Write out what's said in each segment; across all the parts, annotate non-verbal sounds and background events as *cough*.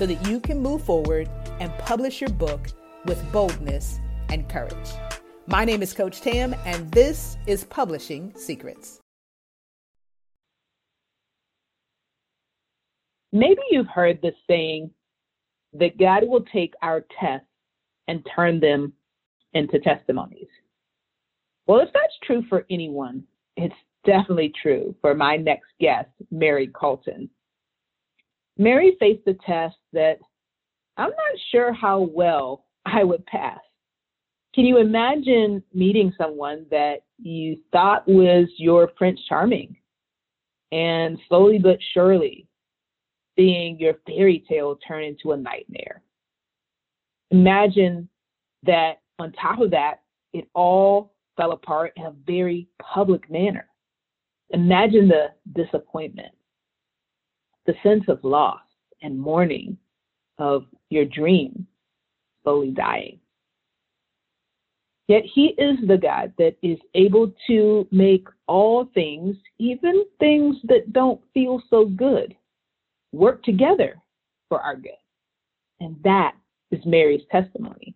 so that you can move forward and publish your book with boldness and courage. My name is Coach Tam, and this is Publishing Secrets. Maybe you've heard this saying that God will take our tests and turn them into testimonies. Well, if that's true for anyone, it's definitely true for my next guest, Mary Colton. Mary faced a test that I'm not sure how well *laughs* I would pass. Can you imagine meeting someone that you thought was your Prince Charming and slowly but surely seeing your fairy tale turn into a nightmare? Imagine that on top of that, it all fell apart in a very public manner. Imagine the disappointment, the sense of loss and mourning of your dream slowly dying. Yet he is the God that is able to make all things, even things that don't feel so good, work together for our good. And that is Mary's testimony.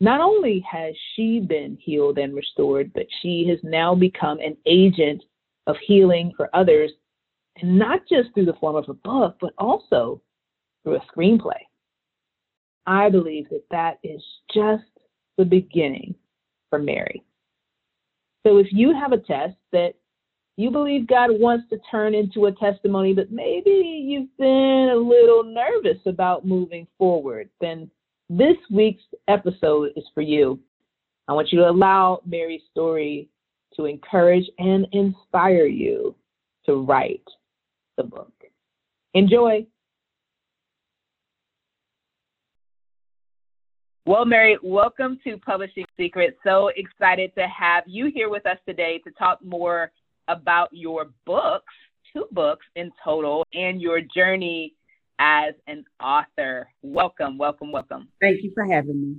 Not only has she been healed and restored, but she has now become an agent of healing for others, and not just through the form of a book, but also through a screenplay. I believe that that is just the beginning for Mary. So if you have a test that you believe God wants to turn into a testimony, but maybe you've been a little nervous about moving forward, then this week's episode is for you. I want you to allow Mary's story to encourage and inspire you to write the book. Enjoy. Well, Mary, welcome to Publishing Secrets. So excited to have you here with us today to talk more about your books, two books in total, and your journey as an author. Welcome, welcome, welcome. Thank you for having me.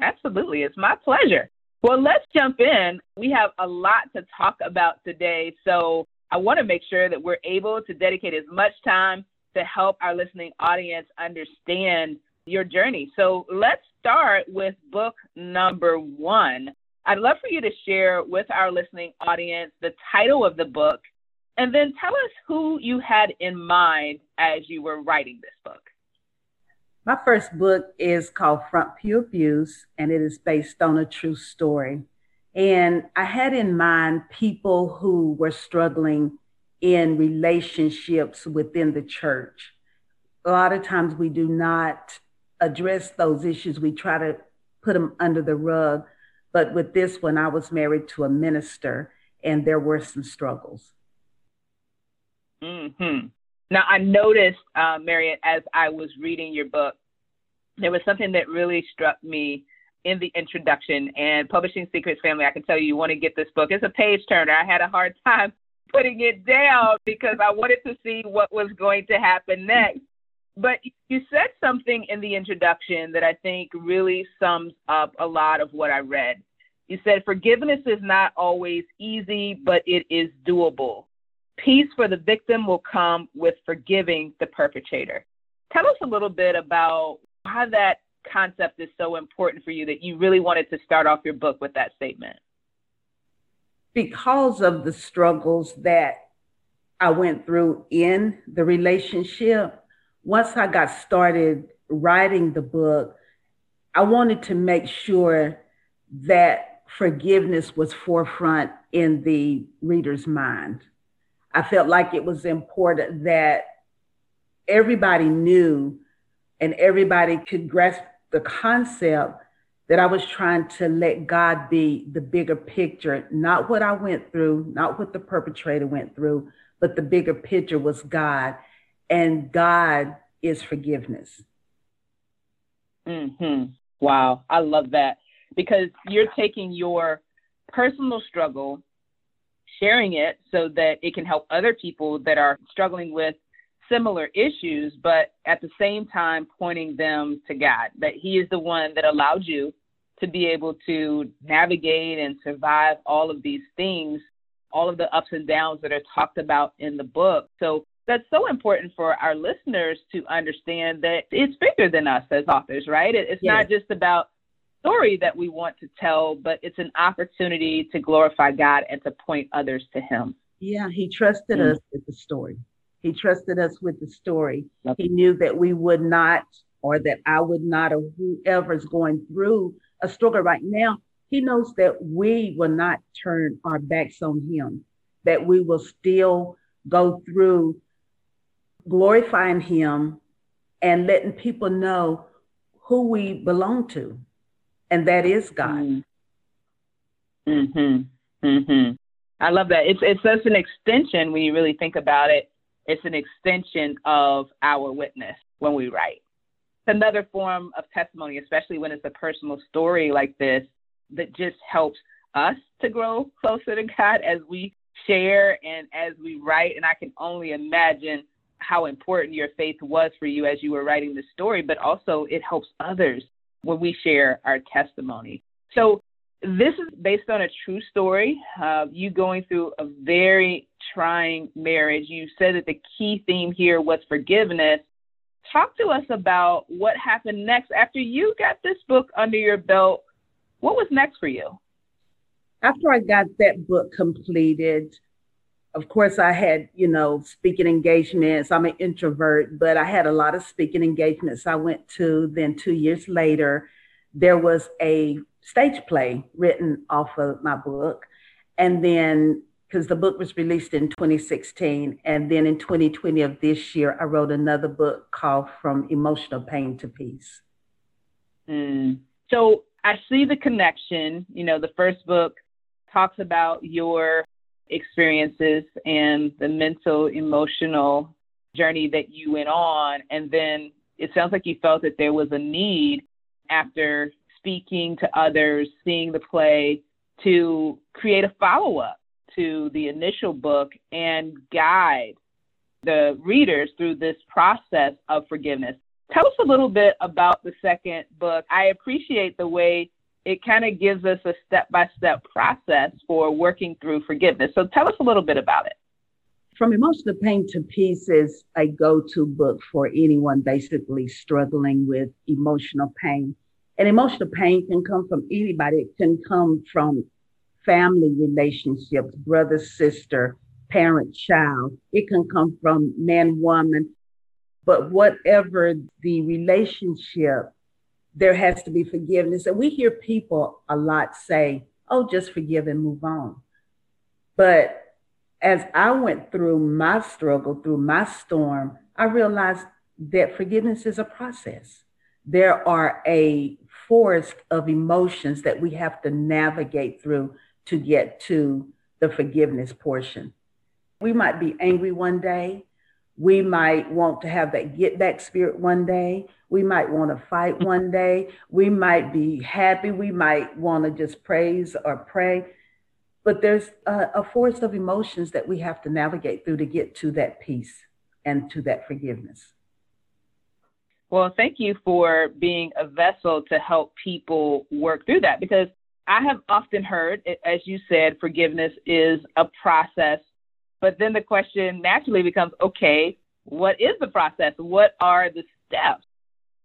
Absolutely. It's my pleasure. Well, let's jump in. We have a lot to talk about today. So I want to make sure that we're able to dedicate as much time to help our listening audience understand your journey. So let's start with book number one. I'd love for you to share with our listening audience the title of the book and then tell us who you had in mind as you were writing this book. My first book is called Front Pew Abuse, and it is based on a true story. And I had in mind people who were struggling in relationships within the church. A lot of times we do not address those issues, we try to put them under the rug. But with this one, I was married to a minister, and there were some struggles. Mm-hmm. Now, I noticed, uh, as I was reading your book, there was something that really struck me in the introduction. And Publishing Secrets Family, I can tell you, you want to get this book. It's a page turner. I had a hard *laughs* time putting it down because I wanted to see what was going to happen next. But you said something in the introduction that I think really sums up a lot of what I read. You said, Forgiveness is not always easy, but it is doable. Peace for the victim will come with forgiving the perpetrator. Tell us a little bit about how that concept is so important for you that you really wanted to start off your book with that statement. Because of the struggles that I went through in the relationship, once I got started writing the book, I wanted to make sure that forgiveness was forefront in the reader's mind. I felt like it was important that everybody knew and everybody could grasp the concept that I was trying to let God be the bigger picture, not what I went through, not what the perpetrator went through, but the bigger picture was God. And God is forgiveness. Hmm. Wow, I love that because you're taking your personal struggle, sharing it so that it can help other people that are struggling with similar issues, but at the same time pointing them to God, that He is the one that allowed you to be able to navigate and survive all of these things, all of the ups and downs that are talked about in the book. So that's so important for our listeners to understand that it's bigger than us as authors, right? It's yes. not just about story that we want to tell, but it's an opportunity to glorify God and to point others to Him. Yeah, He trusted mm-hmm. us with the story. He trusted us with the story. Yep. He knew that we would not, or that I would not, or whoever's going through a struggle right now, He knows that we will not turn our backs on Him, that we will still go through glorifying Him and letting people know who we belong to and that is God. Mhm. Mhm. I love that. It's it's such an extension when you really think about it. It's an extension of our witness when we write. It's another form of testimony, especially when it's a personal story like this, that just helps us to grow closer to God as we share and as we write. And I can only imagine how important your faith was for you as you were writing the story, but also it helps others when we share our testimony. So, this is based on a true story. You going through a very trying marriage. You said that the key theme here was forgiveness. Talk to us about what happened next after you got this book under your belt. What was next for you? After I got that book completed, of course, I had, you know, speaking engagements. I'm an introvert, but I had a lot of speaking engagements I went to. Then, two years later, there was a stage play written off of my book. And then, because the book was released in 2016, and then in 2020 of this year, I wrote another book called From Emotional Pain to Peace. Mm. So I see the connection. You know, the first book talks about your experiences and the mental, emotional journey that you went on. And then it sounds like you felt that there was a need after speaking to others, seeing the play, to create a follow up to the initial book and guide the readers through this process of forgiveness. Tell us a little bit about the second book. I appreciate the way it kind of gives us a step by step process for working through forgiveness. So tell us a little bit about it. From Emotional Pain to Peace is a go to book for anyone basically struggling with emotional pain. And emotional pain can come from anybody, it can come from family relationships, brother, sister, parent, child. It can come from man, woman. But whatever the relationship, there has to be forgiveness. And we hear people a lot say, oh, just forgive and move on. But as I went through my struggle, through my storm, I realized that forgiveness is a process. There are a forest of emotions that we have to navigate through to get to the forgiveness portion. We might be angry one day. We might want to have that get back spirit one day. We might want to fight *laughs* one day. We might be happy. We might want to just praise or pray. But there's a, a forest of emotions that we have to navigate through to get to that peace and to that forgiveness. Well, thank you for being a vessel to help people work through that because I have often heard, as you said, forgiveness is a process. But then the question naturally becomes okay, what is the process? What are the steps?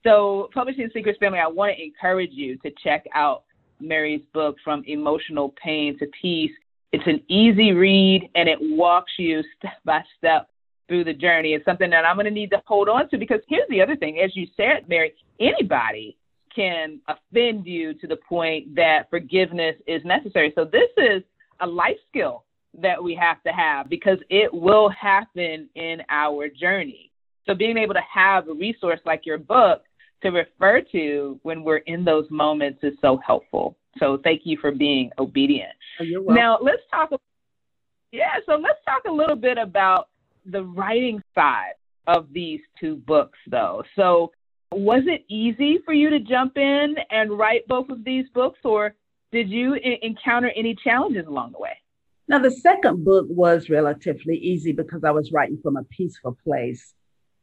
So, Publishing Secrets Family, I want to encourage you to check out Mary's book, From Emotional Pain to Peace. It's an easy read and it walks you step by step through the journey. It's something that I'm going to need to hold on to because here's the other thing. As you said, Mary, anybody can offend you to the point that forgiveness is necessary. So, this is a life skill that we have to have because it will happen in our journey. So, being able to have a resource like your book to refer to when we're in those moments is so helpful. So thank you for being obedient. Oh, now let's talk. Yeah, so let's talk a little bit about the writing side of these two books, though. So, was it easy for you to jump in and write both of these books, or did you I- encounter any challenges along the way? Now, the second book was relatively easy because I was writing from a peaceful place.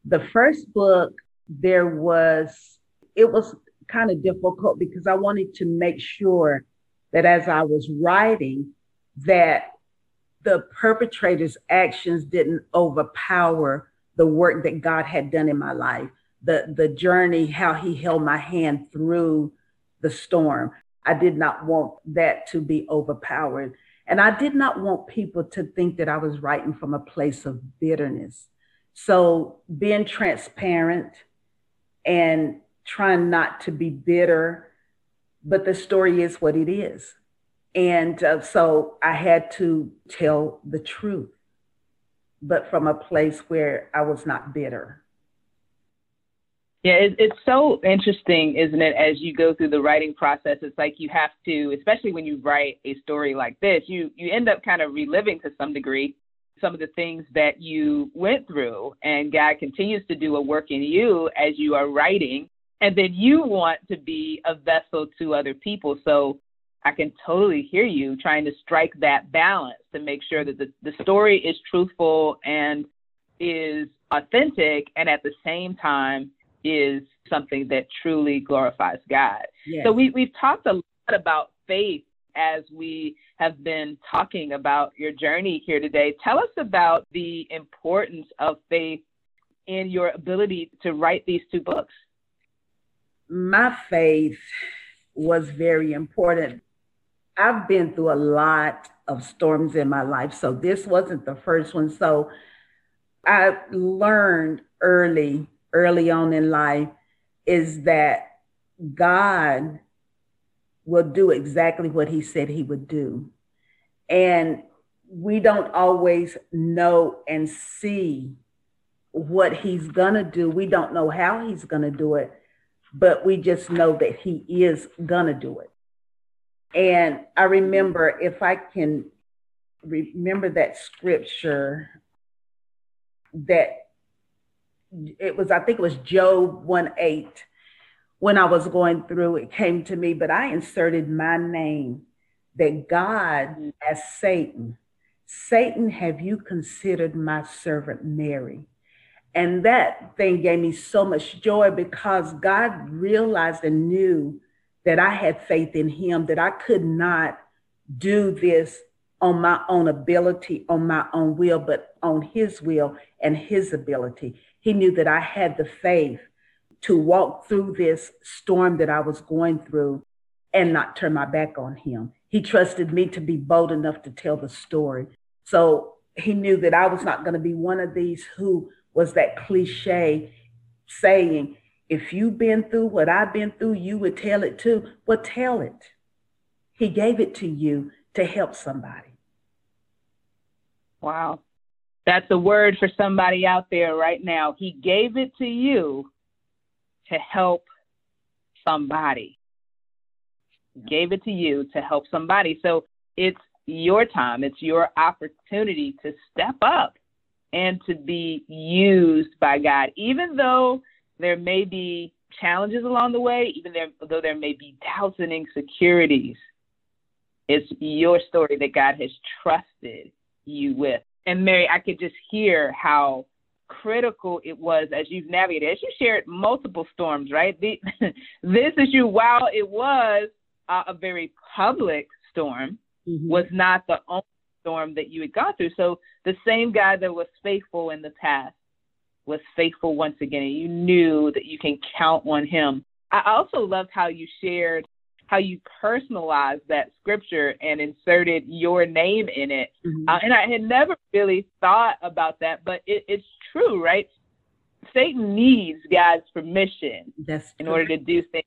The first book, there was, it was kind of difficult because I wanted to make sure that as I was writing, that the perpetrator's actions didn't overpower the work that God had done in my life, the, the journey, how he held my hand through the storm. I did not want that to be overpowered. And I did not want people to think that I was writing from a place of bitterness. So being transparent and trying not to be bitter, but the story is what it is. And uh, so I had to tell the truth, but from a place where I was not bitter. Yeah, it, it's so interesting, isn't it? As you go through the writing process, it's like you have to, especially when you write a story like this, you you end up kind of reliving to some degree some of the things that you went through, and God continues to do a work in you as you are writing, and then you want to be a vessel to other people. So I can totally hear you trying to strike that balance to make sure that the, the story is truthful and is authentic, and at the same time is something that truly glorifies God. Yes. So we, we've talked a lot about faith as we have been talking about your journey here today. Tell us about the importance of faith in your ability to write these two books. My faith was very important. I've been through a lot of storms in my life, so this wasn't the first one. So I learned early early on in life is that God will do exactly what he said he would do. And we don't always know and see what he's going to do. We don't know how he's going to do it, but we just know that he is going to do it. And I remember, if I can remember that scripture that it was, I think it was Job 1 8. When I was going through, it came to me, but I inserted my name that God as Satan, Satan, have you considered my servant Mary? And that thing gave me so much joy because God realized and knew that I had faith in him, that I could not do this on my own ability, on my own will, but on his will and his ability. He knew that I had the faith to walk through this storm that I was going through and not turn my back on him. He trusted me to be bold enough to tell the story. So he knew that I was not going to be one of these who was that cliche saying, if you've been through what I've been through, you would tell it too. Well, tell it. He gave it to you to help somebody. Wow. That's a word for somebody out there right now. He gave it to you to help somebody. gave it to you to help somebody. So it's your time, it's your opportunity to step up and to be used by God, even though there may be challenges along the way, even there, though there may be doubts and insecurities. It's your story that God has trusted you with and Mary, I could just hear how critical it was as you've navigated. As you shared multiple storms, right? The, *laughs* this issue, while it was uh, a very public storm, mm-hmm. was not the only storm that you had gone through. So the same God that was faithful in the past was faithful once again, and you knew that you can count on Him. I also loved how you shared how you personalized that scripture and inserted your name in it. Mm-hmm. Uh, and I had never really thought about that, but it, it's true, right? Satan needs God's permission that's in order to do things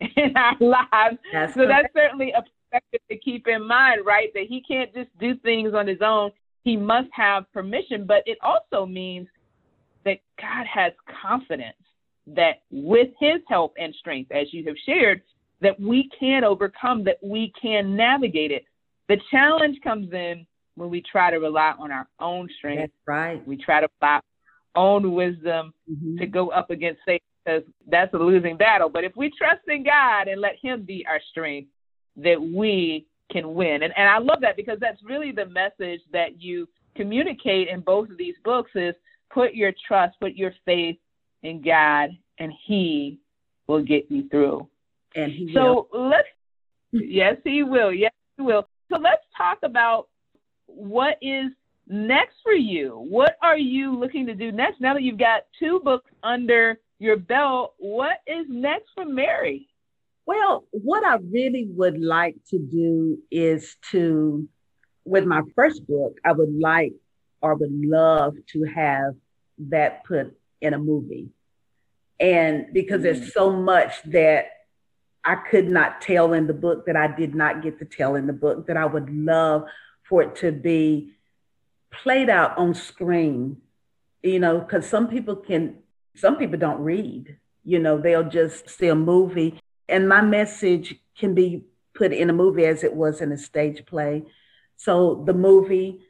*laughs* in our lives. That's so correct. that's certainly a perspective to keep in mind, right? That he can't just do things on his own. He must have permission, but it also means that God has confidence that with his help and strength, as you have shared, that we can overcome, that we can navigate it. The challenge comes in when we try to rely on our own strength. That's right. We try to rely own wisdom mm-hmm. to go up against Satan because that's a losing battle. But if we trust in God and let Him be our strength, that we can win. And and I love that because that's really the message that you communicate in both of these books is put your trust, put your faith in God, and He will get you through. And He so will. let's *laughs* yes, He will. Yes, He will. So let's talk about what is next for you. What are you looking to do next? Now that you've got two books under your belt, what is next for Mary? Well, what I really would like to do is to, with my first book, I would like or would love to have that put in a movie. And because mm-hmm. there's so much that I could not tell in the book that I did not get to tell in the book that I would love for it to be played out on screen, you know, because some people can, some people don't read, you know, they'll just see a movie. And my message can be put in a movie as it was in a stage play. So the movie,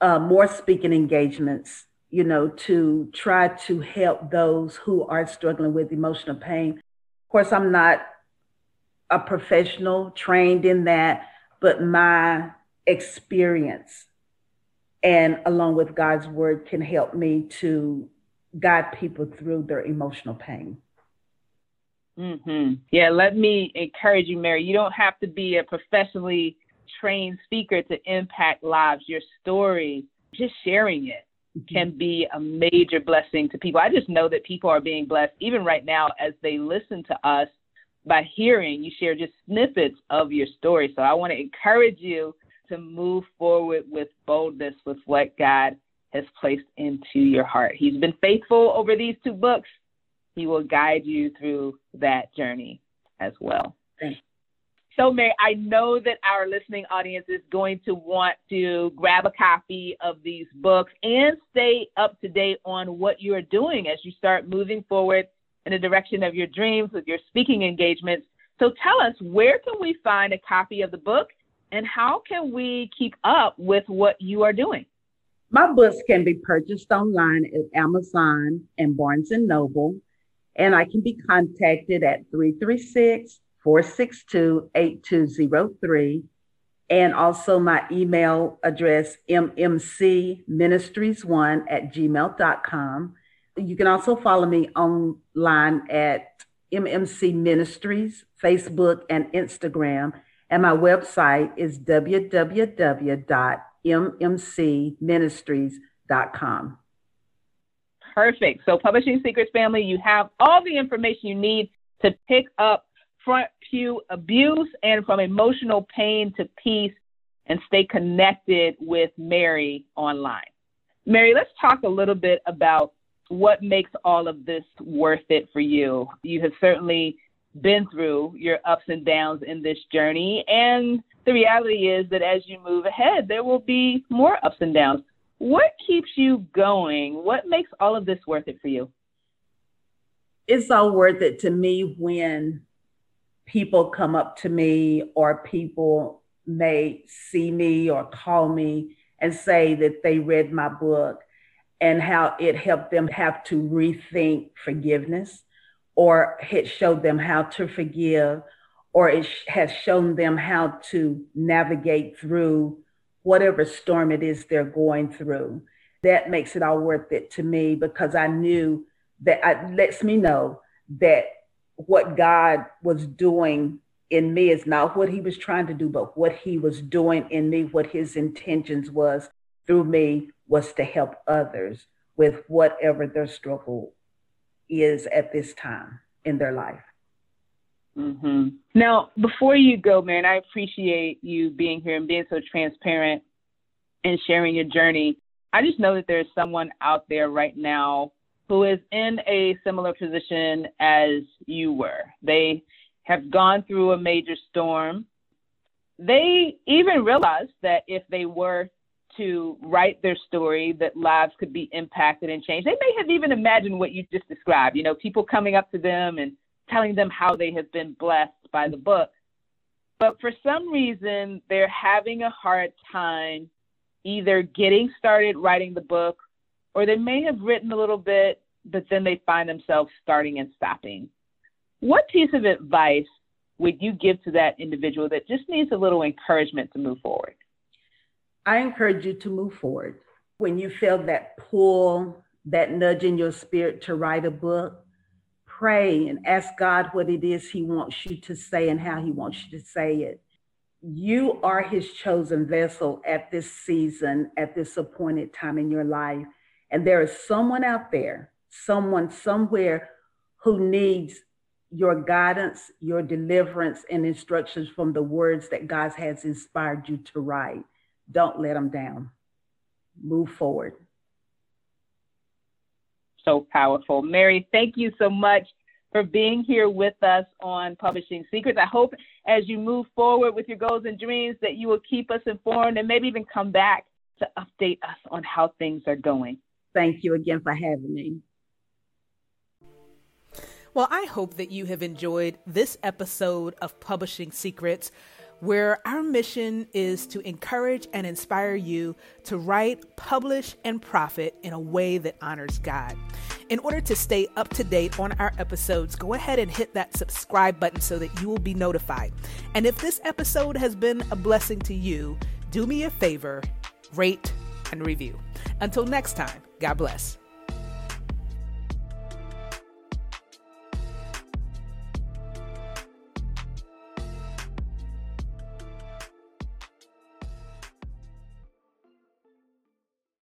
uh, more speaking engagements, you know, to try to help those who are struggling with emotional pain. Of course, I'm not a professional trained in that, but my experience and along with God's word can help me to guide people through their emotional pain. Mm-hmm. Yeah, let me encourage you, Mary. You don't have to be a professionally trained speaker to impact lives. Your story, just sharing it, mm-hmm. can be a major blessing to people. I just know that people are being blessed, even right now, as they listen to us by hearing you share just snippets of your story. So I want to encourage you to move forward with boldness with what God has placed into your heart. He's been faithful over these two books. He will guide you through that journey as well. So, Mary, I know that our listening audience is going to want to grab a copy of these books and stay up to date on what you are doing as you start moving forward in the direction of your dreams with your speaking engagements. So, tell us where can we find a copy of the book and how can we keep up with what you are doing? My books can be purchased online at Amazon and Barnes and Noble, and I can be contacted at 336 462 8203. And also my email address, mmcministries1 at gmail.com. You can also follow me online at MMC Ministries, Facebook, and Instagram. And my website is www.mmcministries.com. Perfect. So, Publishing Secrets family, you have all the information you need to pick up front pew abuse and from emotional pain to peace and stay connected with Mary online. Mary, let's talk a little bit about what makes all of this worth it for you. You have certainly been through your ups and downs in this journey. And the reality is that as you move ahead, there will be more ups and downs. What keeps you going? What makes all of this worth it for you? It's all worth it to me when people come up to me or people may see me or call me and say that they read my book and how it helped them have to rethink forgiveness or it showed them how to forgive, or it has shown them how to navigate through whatever storm it is they're going through. That makes it all worth it to me because I knew that it lets me know that what God was doing in me is not what he was trying to do, but what he was doing in me, what his intentions was through me was to help others with whatever their struggle is at this time in their life. Mm-hmm. Now, before you go, man, I appreciate you being here and being so transparent and sharing your journey. I just know that there's someone out there right now who is in a similar position as you were. They have gone through a major storm. They even realized that if they were to write their story that lives could be impacted and changed. They may have even imagined what you just described, you know, people coming up to them and telling them how they have been blessed by the book. But for some reason, they're having a hard time either getting started writing the book or they may have written a little bit, but then they find themselves starting and stopping. What piece of advice would you give to that individual that just needs a little encouragement to move forward? I encourage you to move forward. When you feel that pull, that nudge in your spirit to write a book, pray and ask God what it is He wants you to say and how He wants you to say it. You are His chosen vessel at this season, at this appointed time in your life. And there is someone out there, someone somewhere who needs your guidance, your deliverance, and instructions from the words that God has inspired you to write. Don't let them down. Move forward. So powerful. Mary, thank you so much for being here with us on Publishing Secrets. I hope as you move forward with your goals and dreams that you will keep us informed and maybe even come back to update us on how things are going. Thank you again for having me. Well, I hope that you have enjoyed this episode of Publishing Secrets, where our mission is to encourage and inspire you to write, publish, and profit in a way that honors God. In order to stay up to date on our episodes, go ahead and hit that subscribe button so that you will be notified. And if this episode has been a blessing to you, do me a favor rate and review. Until next time, God bless.